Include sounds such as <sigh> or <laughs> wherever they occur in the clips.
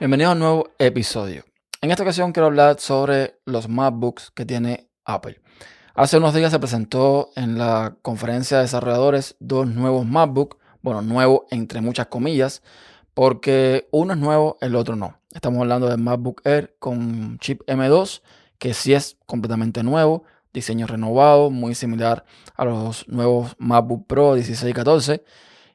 Bienvenido a un nuevo episodio. En esta ocasión quiero hablar sobre los MacBooks que tiene Apple. Hace unos días se presentó en la conferencia de desarrolladores dos nuevos MacBooks, bueno, nuevo entre muchas comillas, porque uno es nuevo, el otro no. Estamos hablando del MacBook Air con chip M2, que sí es completamente nuevo, diseño renovado, muy similar a los nuevos MacBook Pro 16 y 14,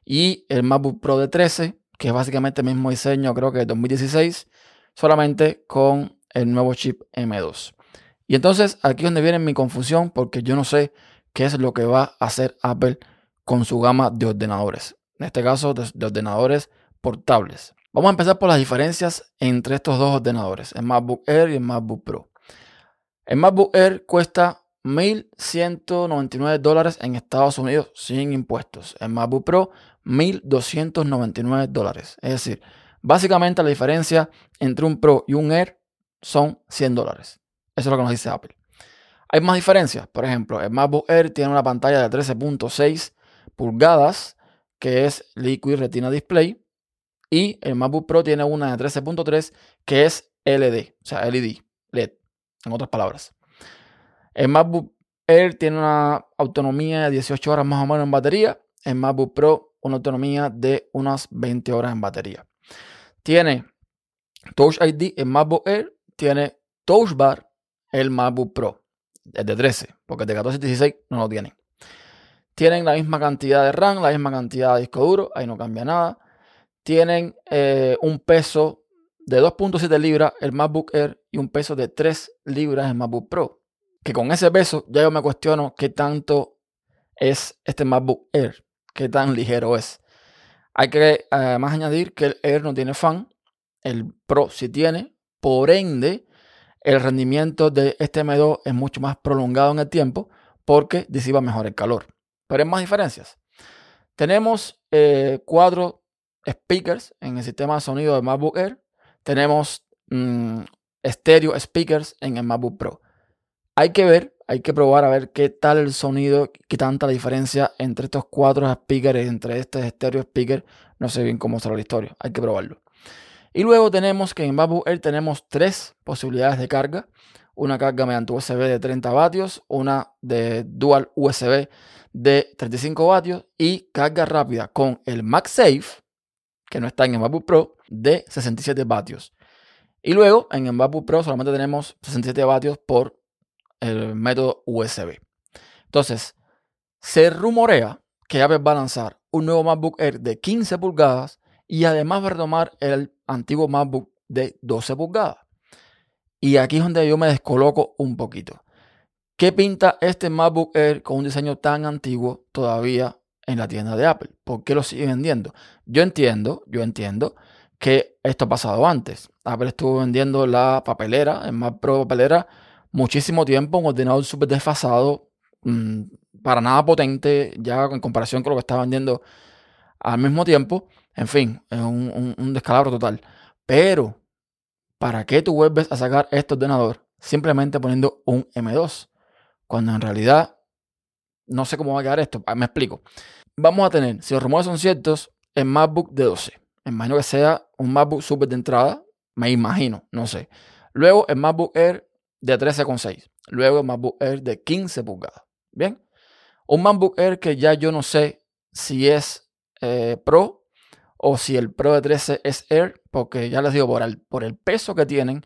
y el MacBook Pro de 13, que es básicamente el mismo diseño, creo que de 2016, solamente con el nuevo chip M2. Y entonces aquí es donde viene mi confusión, porque yo no sé qué es lo que va a hacer Apple con su gama de ordenadores. En este caso, de, ordenadores portables. Vamos a empezar por las diferencias entre estos dos ordenadores, el MacBook Air y el MacBook Pro. El MacBook Air cuesta 1.199 dólares en Estados Unidos sin impuestos. El MacBook Pro 1.299 dólares. Es decir, básicamente la diferencia entre un Pro y un Air son 100 dólares. Eso es lo que nos dice Apple. Hay más diferencias. Por ejemplo, el MacBook Air tiene una pantalla de 13.6 pulgadas, que es Liquid Retina Display. Y el MacBook Pro tiene una de 13.3, que es LED, o sea, LED, LED, en otras palabras. El MacBook Air tiene una autonomía de 18 horas más o menos en batería. El MacBook Pro una autonomía de unas 20 horas en batería. Tiene Touch ID el MacBook Air, tiene Touch Bar el MacBook Pro, el de 13, porque el de 14 y 16 no lo tienen. Tienen la misma cantidad de RAM, la misma cantidad de disco duro, ahí no cambia nada. Tienen eh, un peso de 2.7 libras el MacBook Air y un peso de 3 libras el MacBook Pro. Que con ese peso ya yo me cuestiono qué tanto es este MacBook Air qué tan ligero es. Hay que además añadir que el Air no tiene fan, el Pro sí tiene, por ende el rendimiento de este M2 es mucho más prolongado en el tiempo porque disipa mejor el calor. Pero hay más diferencias. Tenemos eh, cuatro speakers en el sistema de sonido de MacBook Air. Tenemos mm, stereo speakers en el MacBook Pro. Hay que ver hay que probar a ver qué tal el sonido, qué tanta diferencia entre estos cuatro speakers, entre este estéreo speaker. No sé bien cómo será la historia, hay que probarlo. Y luego tenemos que en MacBook Air tenemos tres posibilidades de carga. Una carga mediante USB de 30 vatios, una de dual USB de 35 vatios y carga rápida con el MagSafe, que no está en el MacBook Pro, de 67 vatios. Y luego en el Pro solamente tenemos 67 vatios por el método USB. Entonces, se rumorea que Apple va a lanzar un nuevo MacBook Air de 15 pulgadas y además va a retomar el antiguo MacBook de 12 pulgadas. Y aquí es donde yo me descoloco un poquito. ¿Qué pinta este MacBook Air con un diseño tan antiguo todavía en la tienda de Apple? ¿Por qué lo sigue vendiendo? Yo entiendo, yo entiendo que esto ha pasado antes. Apple estuvo vendiendo la papelera, el Mac Pro papelera, muchísimo tiempo, un ordenador súper desfasado, mm, para nada potente, ya en comparación con lo que está vendiendo al mismo tiempo. En fin, es un, descalabro total. Pero, ¿para qué tú vuelves a sacar este ordenador simplemente poniendo un M2? Cuando en realidad no sé cómo va a quedar esto. Ah, me explico. Vamos a tener, si los rumores son ciertos, el MacBook de 12. Me imagino que sea un MacBook super de entrada. Me imagino, no sé. Luego el MacBook Air de 13,6. Luego el MacBook Air de 15 pulgadas. Bien. Un MacBook Air que ya yo no sé si es eh, Pro o si el Pro de 13 es Air, porque ya les digo, por el, por el peso que tienen,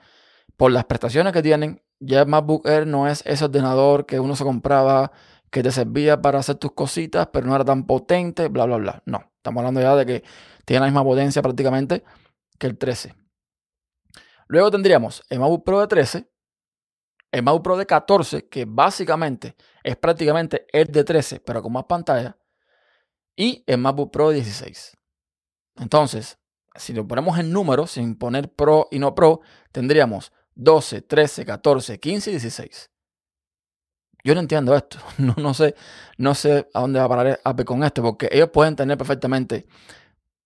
por las prestaciones que tienen, ya el MacBook Air no es ese ordenador que uno se compraba que te servía para hacer tus cositas, pero no era tan potente, bla, bla, bla. No, estamos hablando ya de que tiene la misma potencia prácticamente que el 13. Luego tendríamos el MacBook Pro de 13, el MacBook Pro de 14, que básicamente es prácticamente el de 13, pero con más pantalla, y el MacBook Pro de 16. Entonces, si lo ponemos en números, sin poner Pro y no Pro, tendríamos 12, 13, 14, 15 y 16. Yo no entiendo esto. <laughs> No, no, sé, no sé a dónde va a parar Apple con esto, porque ellos pueden tener perfectamente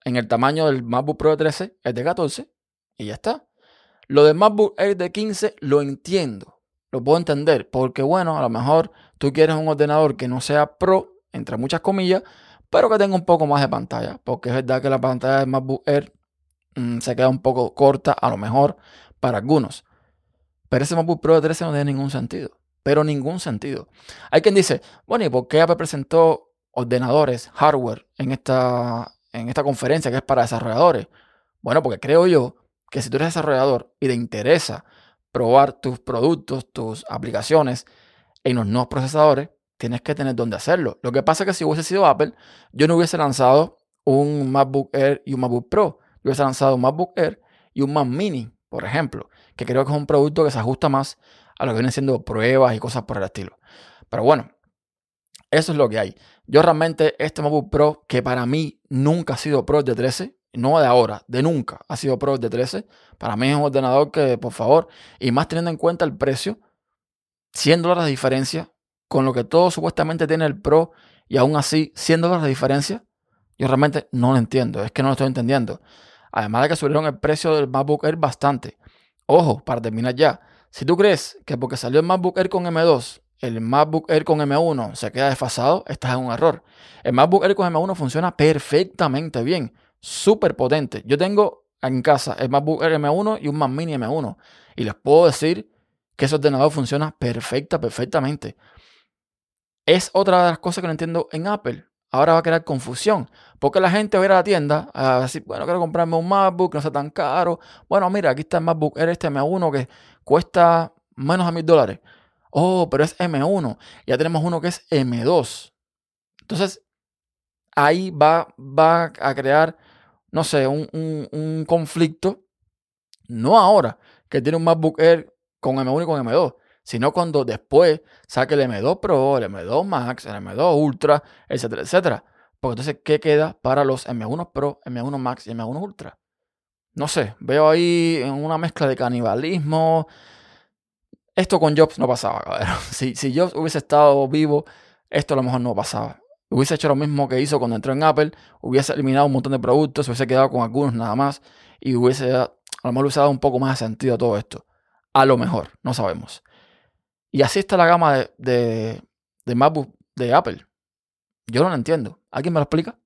en el tamaño del MacBook Pro de 13, el de 14, y ya está. Lo del MacBook Air de 15 lo entiendo lo puedo entender, porque bueno, a lo mejor tú quieres un ordenador que no sea pro, entre muchas comillas, pero que tenga un poco más de pantalla, porque es verdad que la pantalla del MacBook Air mm, se queda un poco corta a lo mejor para algunos. Pero ese MacBook Pro de 13 no tiene ningún sentido. Pero ningún sentido. Hay quien dice, bueno, ¿y por qué Apple presentó ordenadores, hardware en esta, en esta conferencia que es para desarrolladores? Bueno, porque creo yo que si tú eres desarrollador y te interesa probar tus productos, tus aplicaciones en los nuevos procesadores, tienes que tener dónde hacerlo. Lo que pasa es que si hubiese sido Apple, yo no hubiese lanzado un MacBook Air y un MacBook Pro. Yo hubiese lanzado un MacBook Air y un Mac Mini, por ejemplo, que creo que es un producto que se ajusta más a lo que vienen siendo pruebas y cosas por el estilo. Pero bueno, eso es lo que hay. Yo realmente este MacBook Pro, que para mí nunca ha sido Pro de 13, no de ahora, de nunca ha sido Pro de 13. Para mí es un ordenador que, por favor, y más teniendo en cuenta el precio, 100 dólares de diferencia con lo que todo supuestamente tiene el Pro y aún así 100 dólares de diferencia, yo realmente no lo entiendo, es que no lo estoy entendiendo. Además de que subieron el precio del MacBook Air bastante. Ojo, para terminar ya, si tú crees que porque salió el MacBook Air con M2, el MacBook Air con M1 se queda desfasado, estás en un error. El MacBook Air con M1 funciona perfectamente bien súper potente. Yo tengo en casa el MacBook Air M1 y un Mac Mini M1. Y les puedo decir que ese ordenador funciona perfecta, perfectamente. Es otra de las cosas que no entiendo en Apple. Ahora va a crear confusión. Porque la gente va a ir a la tienda a decir, bueno, quiero comprarme un MacBook, no sea tan caro. Bueno, mira, aquí está el MacBook Air este M1 que cuesta menos de mil dólares. Oh, pero es M1. Ya tenemos uno que es M2. Entonces, ahí va, va a crear no sé, un, conflicto, no ahora que tiene un MacBook Air con M1 y con M2, sino cuando después saque el M2 Pro, el M2 Max, el M2 Ultra, etcétera, etcétera. Porque entonces, ¿qué queda para los M1 Pro, M1 Max y M1 Ultra? No sé, veo ahí una mezcla de canibalismo. Esto con Jobs no pasaba, cabrón. <laughs> Si, si Jobs hubiese estado vivo, esto a lo mejor no pasaba hubiese hecho lo mismo que hizo cuando entró en Apple, hubiese eliminado un montón de productos, hubiese quedado con algunos nada más y hubiese, a lo mejor hubiese dado un poco más de sentido a todo esto. A lo mejor, no sabemos. Y así está la gama de, de, de MacBook de Apple. Yo no lo entiendo. ¿Alguien me lo explica?